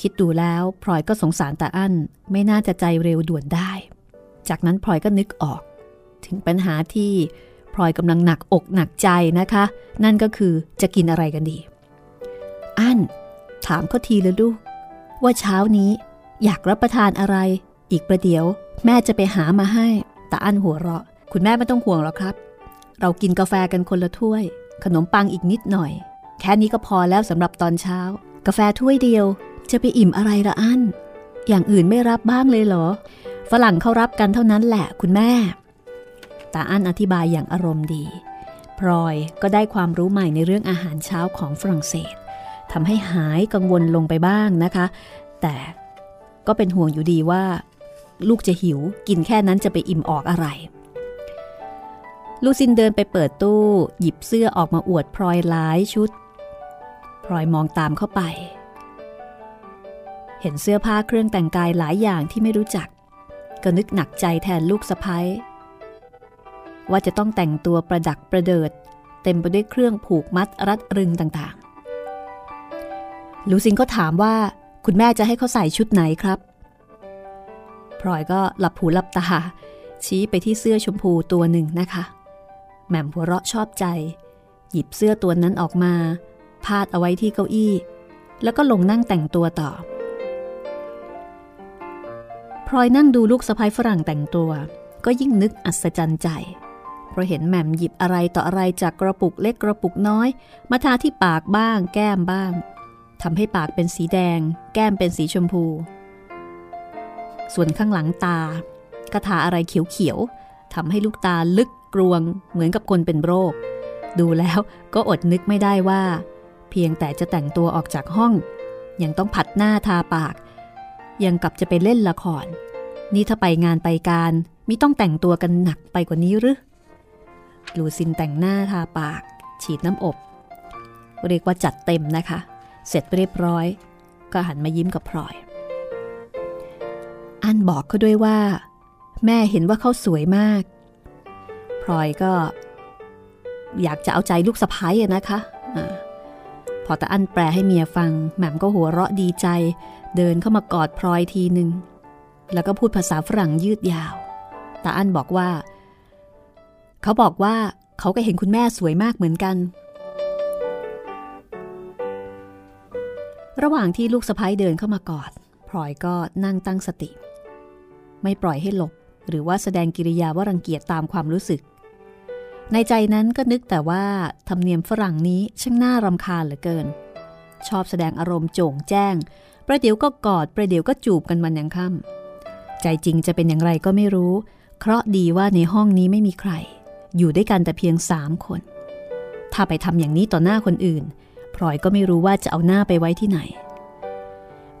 คิดดูแล้วพลอยก็สงสารตาอั้นไม่น่าจะใจเร็วด่วนได้ จากนั้นพลอยก็นึกออก ถึงปัญหาที่ ลอยกำลังหนักอกหนักใจนะคะ นั่นก็คือจะกินอะไรกันดี อันถามเขาทีเลยลูก ว่าเช้านี้อยากรับประทานอะไร อีกประเดี๋ยว แม่จะไปหามาให้ แต่อันหัวเราะ คุณแม่ไม่ต้องห่วงหรอกครับ เรากินกาแฟกันคนละถ้วย ขนมปังอีกนิดหน่อย แค่นี้ก็พอแล้วสำหรับตอนเช้า กาแฟถ้วยเดียว จะไปอิ่มอะไรละอันอย่างอื่นไม่รับบ้างเลยเหรอ ฝรั่งเขารับกันเท่านั้นแหละคุณแม่ ตาอั้นอธิบายอย่างอารมณ์ดีพลอยก็ได้ความรู้ใหม่ในเรื่องอาหารเช้าของฝรั่งเศสทำให้หายกังวลลงไปบ้างนะคะ แต่ก็เป็นห่วงอยู่ดีว่า ลูกจะหิวกินแค่นั้นจะไปอิ่มออกอะไร ลูซินเดินไปเปิดตู้ หยิบเสื้อออกมาอวดพลอยหลายชุดพลอยมองตามเข้าไป เห็นเสื้อผ้าเครื่องแต่งกายหลายอย่างที่ไม่รู้จัก ก็นึกหนักใจแทนลูกสะพ้ย ว่าจะต้องแต่งตัวประดักประเดิด เต็มไปด้วยเครื่องผูกมัดรัดรึงต่างๆ ลูซินก็ถามว่าคุณแม่จะให้เขาใส่ชุดไหนครับพลอยก็หลับหูหลับตา ชี้ไปที่เสื้อชมพูตัวหนึ่งนะคะ แหม่มหัวเราะชอบใจ หยิบเสื้อตัวนั้นออกมา พาดเอาไว้ที่เก้าอี้ แล้วก็ลงนั่งแต่งตัวต่อพลอยนั่งดูลูกสะพ้ายฝรั่งแต่งตัว ก็ยิ่งนึกอัศจรรย์ใจ ราะเห็นแหม่มหยิบอะไรต่ออะไรจากกระปุกเล็กกระปุกน้อย มาทาที่ปากบ้าง แก้มบ้างทำให้ปากเป็นสีแดง แก้มเป็นสีชมพู ส่วนข้างหลังตาก็ทาอะไรเขียวๆทำให้ลูกตาลึกกรวง เหมือนกับคนเป็นโรค ดูแล้วก็อดนึกไม่ได้ว่า เพียงแต่จะแต่งตัวออกจากห้อง ยังต้องผัดหน้าทาปาก ยังกับจะไปเล่นละคร นี่ถ้าไปงานไปการมิต้องแต่งตัวกันหนักไปกว่านี้หรือ ลูซินแต่งหน้าทาปาก ฉีดน้ำอบ เรียกว่าจัดเต็มนะคะ เสร็จเรียบร้อย ก็หันมายิ้มกับพลอย อันบอกเขาด้วยว่า แม่เห็นว่าเขาสวยมาก พลอยก็ อยากจะเอาใจลูกสะพ้ายนะคะอะพอตาอันแปลให้เมียฟัง แหม่มก็หัวเราะดีใจ เดินเข้ามากอดพลอยทีหนึ่งแล้วก็พูดภาษาฝรั่งยืดยาวตาอันบอกว่า เขาบอกว่าเขาก็เห็นคุณแม่สวยมากเหมือนกัน ระหว่างที่ลูกสะพ้ายเดินเข้ามากอดพลอยก็นั่งตั้งสติ ไม่ปล่อยให้หลบ หรือว่าแสดงกิริยาว่ารังเกียจตามความรู้สึก ในใจนั้นก็นึกแต่ว่าธรรมเนียมฝรั่งนี้ช่างน่ารำคาญเหลือเกิน ชอบแสดงอารมณ์โจ่งแจ้ง ประเดี๋ยวก็กอด ประเดี๋ยวก็จูบกันวันยังค่ำใจจริงจะเป็นอย่างไรก็ไม่รู้ เคราะดีว่าในห้องนี้ไม่มีใคร อยู่ด้วยกันแต่เพียงสามคน ถ้าไปทำอย่างนี้ต่อหน้าคนอื่นพลอยก็ไม่รู้ว่าจะเอาหน้าไปไว้ที่ไหน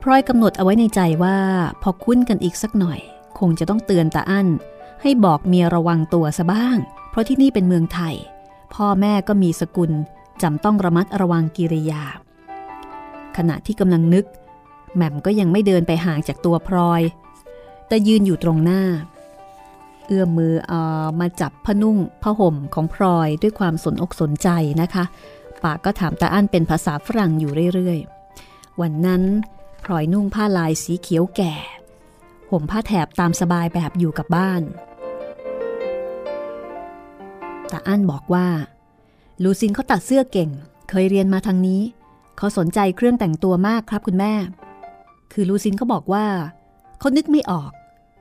พลอยกำหนดเอาไว้ในใจว่าพอคุ้นกันอีกสักหน่อย คงจะต้องเตือนตาอั้นให้บอกเมียระวังตัวซะบ้าง เพราะที่นี่เป็นเมืองไทย พ่อแม่ก็มีสกุลจำต้องระมัดระวังกิริยา ขณะที่กำลังนึกแหม่มก็ยังไม่เดินไปห่างจากตัวพลอย แต่ยืนอยู่ตรงหน้า เอื้อมมือเออมาจับผ้านุ่งผ้าห่มของพลอยด้วยความสนอกสนใจนะคะ ปากก็ถามตาอั้นเป็นภาษาฝรั่งอยู่เรื่อยๆ วันนั้นพลอยนุ่งผ้าลายสีเขียวแก่ ห่มผ้าแถบตามสบายแบบอยู่กับบ้านตาอั้นบอกว่า ลูซินเขาตัดเสื้อเก่ง เคยเรียนมาทางนี้ เขาสนใจเครื่องแต่งตัวมากครับคุณแม่ คือลูซินเขาบอกว่า เขานึกไม่ออก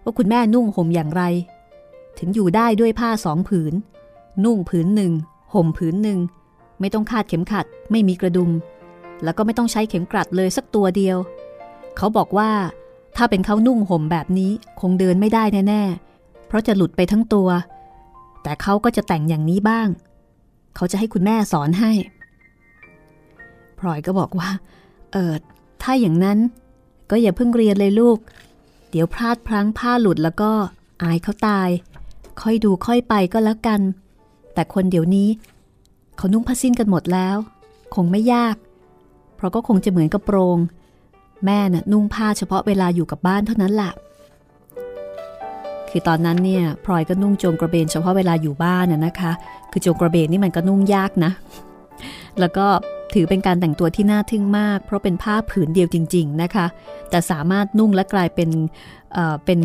ว่าคุณแม่นุ่งห่มอย่างไร ถึงอยู่ได้ด้วยผ้าสองผืน นุ่งผืนหนึ่งห่มผืนหนึ่ง ไม่ต้องคาดเข็มขัด ไม่มีกระดุม แล้วก็ไม่ต้องใช้เข็มกลัดเลยสักตัวเดียว เขาบอกว่า ถ้าเป็นเขานุ่งห่มแบบนี้คงเดินไม่ได้แน่ๆ เพราะจะหลุดไปทั้งตัว แต่เขาก็จะแต่งอย่างนี้บ้าง เขาจะให้คุณแม่สอนให้พลอยก็บอกว่า เออถ้าอย่างนั้น ก็อย่าเพิ่งเรียนเลยลูก เดี๋ยวพลาดพลั้งผ้าหลุดแล้วก็อายเขาตาย ค่อยดูค่อยไปก็แล้วกัน แต่คนเดี๋ยวนี้เขานุ่งผ้าสิ้นกันหมดแล้ว คงไม่ยาก เพราะก็คงจะเหมือนกับโปรง แม่น่ะนุ่งผ้าเฉพาะเวลาอยู่กับบ้านเท่านั้นแหละคือตอนนั้นเนี่ยพลอยก็นุ่งโจงกระเบนเฉพาะเวลาอยู่บ้านน่ะนะคะ คือโจงกระเบนนี่มันก็นุ่งยากนะ แล้วก็ถือเป็นการแต่งตัวที่น่าทึ่งมาก เพราะเป็นผ้าผืนเดียวจริง ๆนะคะ แต่สามารถนุ่งและกลายเป็นเเป็น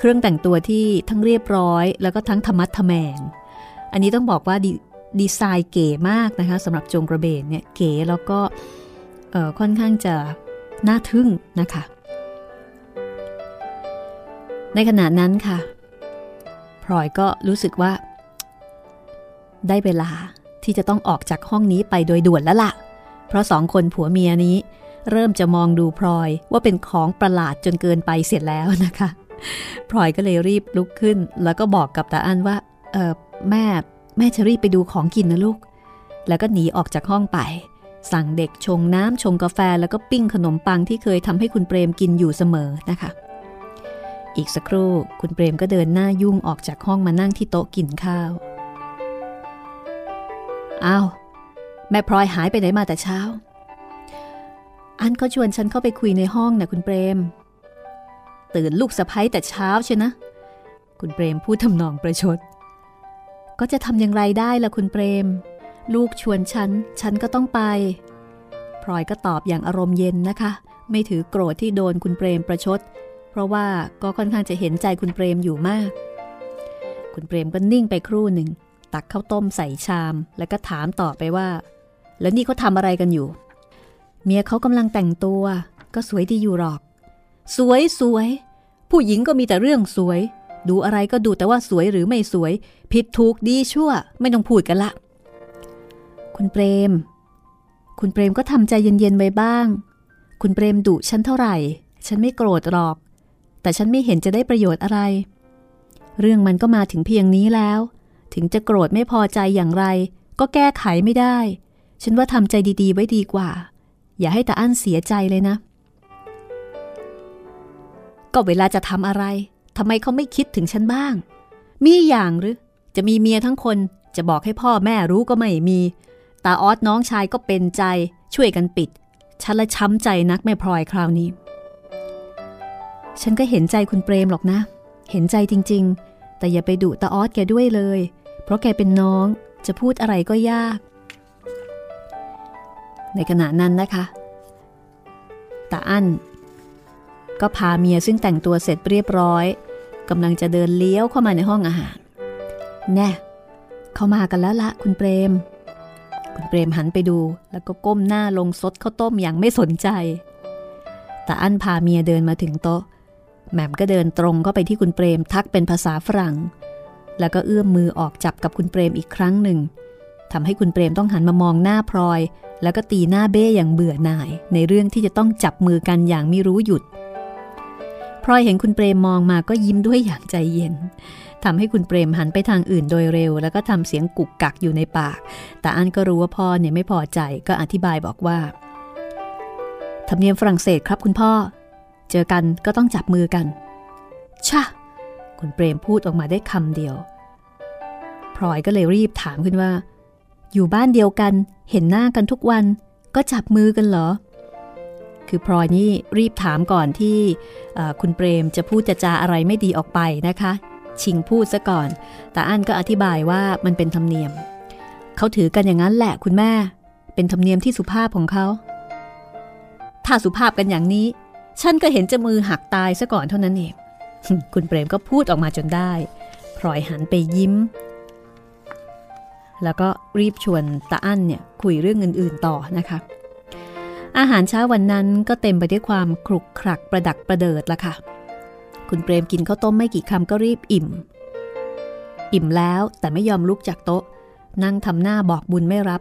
เครื่องแต่งตัวที่ทั้งเรียบร้อย แล้วก็ทั้งธรรมัดทแมง อันนี้ต้องบอกว่าดดีไซน์เก๋มากนะคะสำหรับโจงกระเบนเนี่ยเก๋แล้วก็ค่อนข้างจะน่าทึ่งนะคะ ในขณะนั้นค่ะพลอยก็รู้สึกว่า ได้เวลาที่จะต้องออกจากห้องนี้ไปโดยด่วนแล้วละ่ะ เพราะสองคนผัวเมียนี้ เริ่มจะมองดูพลอยว่าเป็นของประหลาดจนเกินไปเสร็จแล้วนะคะ พลอยก็เลยรีบลุกขึ้น แล้วก็บอกกับตาอั้นว่า เออแม่แม่จะรีบไปดูของกินนะลูก แล้วก็หนีออกจากห้องไป สั่งเด็กชงน้ำชงกาแฟแล้วก็ปิ้งขนมปังที่เคยทำให้คุณเปรมกินอยู่เสมอนะคะ อีกสักครู่คุณเปรมก็เดินหน้ายุ่งออกจากห้องมานั่งที่โต๊ะกินข้าวอ้าวแม่พลอยหายไปไหนมาแต่เช้า อันก็ชวนฉันเข้าไปคุยในห้องนะคุณเปรม ตื่นลูกสะพ้ยแต่เช้าใช่นะ คุณเปรมพูดทำนองประชด ก็จะทำอย่างไรได้ล่ะคุณเปรม ลูกชวนฉัน ฉันก็ต้องไป พลอยก็ตอบอย่างอารมณ์เย็นนะคะ ไม่ถือโกรธที่โดนคุณเปรมประชด เพราะว่าก็ค่อนข้างจะเห็นใจคุณเปรมอยู่มาก คุณเปรมก็นิ่งไปครู่หนึ่ง ตักข้าวต้มใส่ชาม แล้วก็ถามต่อไปว่า แล้วนี่เขาทำอะไรกันอยู่ เมียเขากำลังแต่งตัว ก็สวยดีอยู่หรอก สวยสวย ผู้หญิงก็มีแต่เรื่องสวย ดูอะไรก็ดูแต่ว่าสวยหรือไม่สวย ผิดถูกดีชั่ว ไม่ต้องพูดกันละ คุณเปรม คุณเปรมก็ทำใจเย็นๆไว้บ้าง คุณเปรมดุฉันเท่าไหร่ ฉันไม่โกรธหรอก แต่ฉันไม่เห็นจะได้ประโยชน์อะไร เรื่องมันก็มาถึงเพียงนี้แล้ว ถึงจะโกรธไม่พอใจอย่างไร ก็แก้ไขไม่ได้ ฉันว่าทำใจดีๆ ไว้ดีกว่า อย่าให้ตาอั้นเสียใจเลยนะ ก็เวลาจะทำอะไรทำไมเขาไม่คิดถึงฉันบ้าง มีอย่างหรือ จะมีเมียทั้งคนจะบอกให้พ่อแม่รู้ก็ไม่มี ตาออสน้องชายก็เป็นใจช่วยกันปิด ฉันละช้ำใจนักแม่พลอยคราวนี้ ฉันก็เห็นใจคุณเปรมหรอกนะ เห็นใจจริง ๆ แต่อย่าไปดุตาออสแกด้วยเลย เพราะแกเป็นน้องจะพูดอะไรก็ยาก ในขณะนั้นนะคะตาอั้น ก็พาเมียซึ่งแต่งตัวเสร็จเรียบร้อยกำลังจะเดินเลี้ยวเข้ามาในห้องอาหาร แน่ เขามากันแล้วละคุณเปรม คุณเปรมหันไปดูแล้วก็ก้มหน้าลงซดข้าวต้มอย่างไม่สนใจ แตาอั้นพาเมียเดินมาถึงโต๊ะ แหม่มก็เดินตรงเข้าไปที่คุณเปรมทักเป็นภาษาฝรั่ง แล้วก็เอื้อมมือออกจับกับคุณเปรมอีกครั้งหนึ่งทำให้คุณเปรมต้องหันมามองหน้าพลอย แล้วก็ตีหน้าเบ้อย่างเบื่อหน่าย ในเรื่องที่จะต้องจับมือกันอย่างไม่รู้หยุด ลอยเห็นคุณเปรมมองมาก็ยิ้มด้วยอย่างใจเย็นทำให้คุณเปรมหันไปทางอื่นโดยเร็ว แล้วก็ทำเสียงกุกกักอยู่ในปาก แต่อันก็รู้ว่าพ่อเนี่ยไม่พอใจก็อธิบายบอกว่าธรรมเนียมฝรั่งเศสครับคุณพ่อ เจอกันก็ต้องจับมือกัน ชะ คุณเปรมพูดออกมาได้คำเดียวพลอยก็เลยรีบถามขึ้นว่า อยู่บ้านเดียวกัน เห็นหน้ากันทุกวัน ก็จับมือกันเหรอ คือพลอยนี่รีบถามก่อนที่คุณเปรมจะพูดจะจาอะไรไม่ดีออกไปนะคะ ชิงพูดซะก่อน แต่อันก็อธิบายว่ามันเป็นธรรมเนียม เขาถือกันอย่างนั้นแหละคุณแม่ เป็นธรรมเนียมที่สุภาพของเขา ถ้าสุภาพกันอย่างนี้ ฉันก็เห็นจะมือหักตายซะก่อนเท่านั้นเอง คุณเปรมก็พูดออกมาจนได้พลอยหันไปยิ้ม แล้วก็รีบชวนตาอั้นเนี่ยคุยเรื่องอื่นๆต่อนะคะ อาหารเช้าวันนั้นก็เต็มไปด้วยความครุกครักประดักประเดิดละค่ะ คุณเปรมกินข้าวต้มไม่กี่คำก็รีบอิ่ม อิ่มแล้วแต่ไม่ยอมลุกจากโต๊ะ นั่งทำหน้าบอกบุญไม่รับ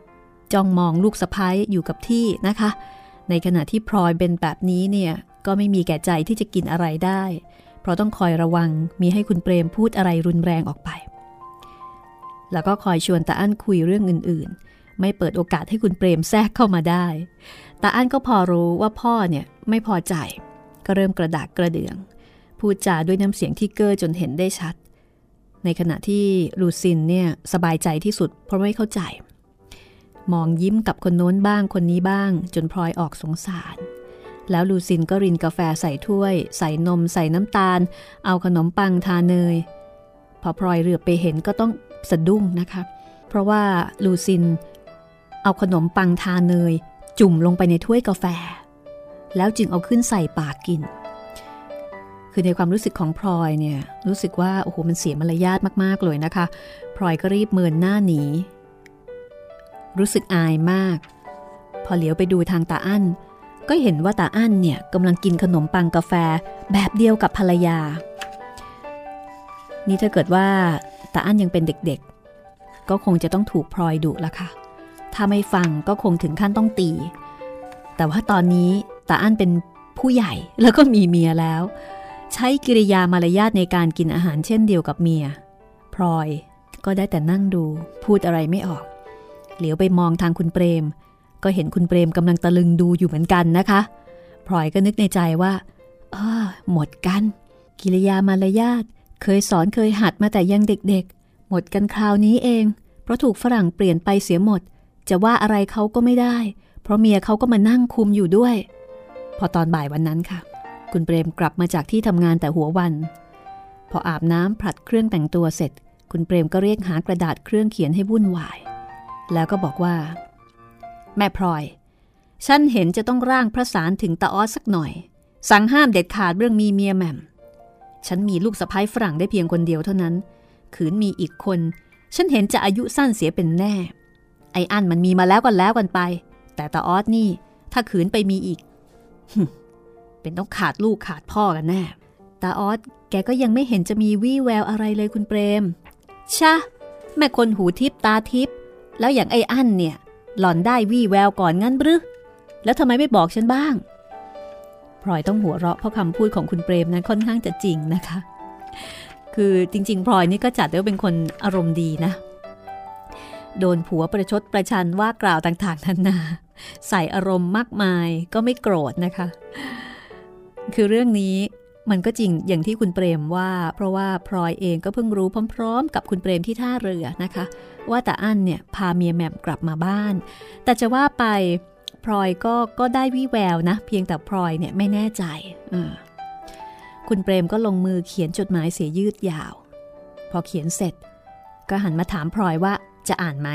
จ้องมองลูกสะพ้ายอยู่กับที่นะคะ ในขณะที่พลอยเป็นแบบนี้เนี่ยก็ไม่มีแก่ใจที่จะกินอะไรได้ เพราะต้องคอยระวังมีให้คุณเปรมพูดอะไรรุนแรงออกไป แล้วก็คอยชวนตาอั้นคุยเรื่องอื่นๆ ไม่เปิดโอกาสให้คุณเปรมแทรกเข้ามาได้ ตาอั้นก็พอรู้ว่าพ่อเนี่ยไม่พอใจ ก็เริ่มกระดากกระเดือง พูดจาด้วยน้ำเสียงที่เก้อจนเห็นได้ชัด ในขณะที่ลูซินเนี่ยสบายใจที่สุดเพราะไม่เข้าใจ มองยิ้มกับคนโน้นบ้างคนนี้บ้าง จนพลอยออกสงสาร แล้วลูซินก็รินกาแฟใส่ถ้วย ใส่นม ใส่น้ำตาล เอาขนมปังทาเนย พอพลอยเรือไปเห็นก็ต้องสะดุ้งนะคะ เพราะว่าลูซินเอาขนมปังทาเนย จุ่มลงไปในถ้วยกาแฟ แล้วจึงเอาขึ้นใส่ปากกิน คือในความรู้สึกของพลอยเนี่ยรู้สึกว่าโอ้โหมันเสียมารยาทมากๆเลยนะคะพลอยก็รีบเมินหน้าหนีรู้สึกอายมาก พอเหลียวไปดูทางตาอั้น ก็เห็นว่าตาอั้นเนี่ยกำลังกินขนมปังกาแฟแบบเดียวกับภรรยา นี่ถ้าเกิดว่าตาอั้นยังเป็นเด็กๆ ก็คงจะต้องถูกพลอยดุละค่ะ ถ้าไม่ฟังก็คงถึงขั้นต้องตี แต่ว่าตอนนี้ตาอั้นเป็นผู้ใหญ่แล้วก็มีเมียแล้ว ใช้กิริยามารยาทในการกินอาหารเช่นเดียวกับเมีย พลอยก็ได้แต่นั่งดูพูดอะไรไม่ออก เหลียวไปมองทางคุณเปรม ก็เห็นคุณเปรมกำลังตะลึงดูอยู่เหมือนกันนะคะพลอยก็นึกในใจว่าอ้าหมดกัน กิริยามารยาทเคยสอนเคยหัดมาแต่ยังเด็กๆ หมดกันคราวนี้เอง เพราะถูกฝรั่งเปลี่ยนไปเสียหมด จะว่าอะไรเขาก็ไม่ได้ เพราะเมียเขาก็มานั่งคุมอยู่ด้วย พอตอนบ่ายวันนั้นค่ะ คุณเปรมกลับมาจากที่ทำงานแต่หัววัน พออาบน้ำผลัดเครื่องแต่งตัวเสร็จ คุณเปรมก็เรียกหากระดาษเครื่องเขียนให้วุ่นวาย แล้วก็บอกว่า แม่พลอย ฉันเห็นจะต้องร่างพระสารถึงตาออสสักหน่อย สั่งห้ามเด็ดขาดเรื่องมีเมียแม่ม ฉันมีลูกสะพ้ายฝรั่งได้เพียงคนเดียวเท่านั้น ขืนมีอีกคน ฉันเห็นจะอายุสั้นเสียเป็นแน่ ไอ้อันมันมีมาแล้วกันแล้วกันไป แต่ตาออสนี่ ถ้าขืนไปมีอีก เป็นต้องขาดลูกขาดพ่อกันแน่ตาออสแกก็ยังไม่เห็นจะมีวี่แววอะไรเลยคุณเปรม ชะ แม่คนหูทิพตาทิพแล้วอย่างไอ้อั้นเนี่ย หล่อนได้วี่แววก่อนงั้นบรือแล้วทำไมไม่บอกฉันบ้างพลอยต้องหัวเราะเพราะคำพูดของคุณเปรมนั้นค่อนข้างจะจริงนะคะ คือจริง ๆพลอยนี่ก็จัดได้ว่าเป็นคนอารมณ์ดีนะ โดนผัวประชดประชันว่ากล่าวต่างๆนานา ใส่อารมณ์มากมายก็ไม่โกรธนะคะ คือเรื่องนี้มันก็จริงอย่างที่คุณเปรมว่า เพราะว่าพลอยเองก็เพิ่งรู้พร้อม ๆ กับคุณเปรมที่ท่าเรือนะคะ ว่าแต่อั้นเนี่ยพาเมียแหม่มกลับมาบ้าน แต่จะว่าไปพลอยก็ก็ได้วิแววนะ เพียงแต่พลอยเนี่ยไม่แน่ใจคุณเปรมก็ลงมือเขียนจดหมายเสียยืดยาว พอเขียนเสร็จ ก็หันมาถามพลอยว่า จะอ่านไหม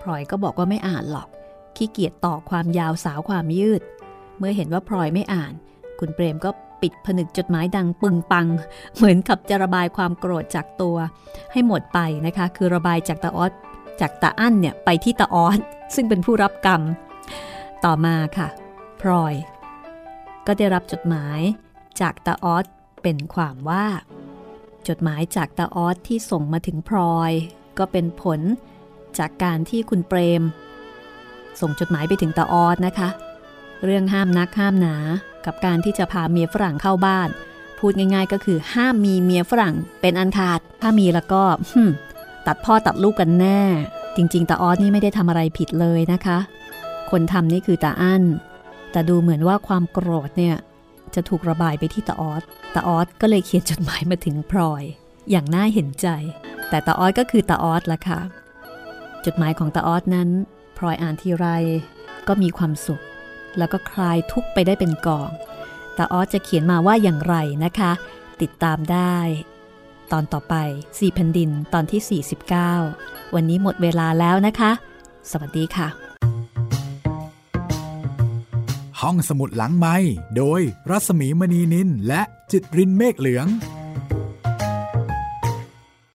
พลอยก็บอกว่าไม่อ่านหรอก ขี้เกียจต่อความยาวสาวความยืด เมื่อเห็นว่าพลอยไม่อ่าน คุณเปรมก็ปิดผนึกจดหมายดังปึงปัง เหมือนกับจะระบายความโกรธจากตัว ให้หมดไปนะคะ คือระบายจากตาออสจากตาอั้นเนี่ยไปที่ตาออสซึ่งเป็นผู้รับกรรม ต่อมาค่ะพลอย ก็ได้รับจดหมายจากตาออสเป็นความว่า จดหมายจากตาออสที่ส่งมาถึงพลอย ก็เป็นผล จากการที่คุณเปรม ส่งจดหมายไปถึงตาออสนะคะ เรื่องห้ามนักห้ามหนา กับการที่จะพาเมียฝรั่งเข้าบ้าน พูดง่ายๆก็คือห้ามมีเมียฝรั่งเป็นอันขาด ถ้ามีแล้วก็ตัดพ่อตัดลูกกันแน่ จริงๆตาออสนี่ไม่ได้ทำอะไรผิดเลยนะคะ คนทำนี่คือตาอั้น แต่ดูเหมือนว่าความโกรธเนี่ยจะถูกระบายไปที่ตาออสตาออสก็เลยเขียนจดหมายมาถึงพลอย อย่างน่าเห็นใจ แต่ตาออสก็คือตาออสละค่ะ จดหมายของตาออสนั้นพลอยอ่านทีไรก็มีความสุข แล้วก็คลายทุกไปได้เป็นกองตาออสจะเขียนมาว่าอย่างไรนะคะ ติดตามได้ ตอนต่อไป4แผ่นดินตอนที่ 49 วันนี้หมดเวลาแล้วนะคะ สวัสดีค่ะ ห้องสมุดหลังไม้โดยรัสมีมณีนินและจิตรินเมฆเหลือง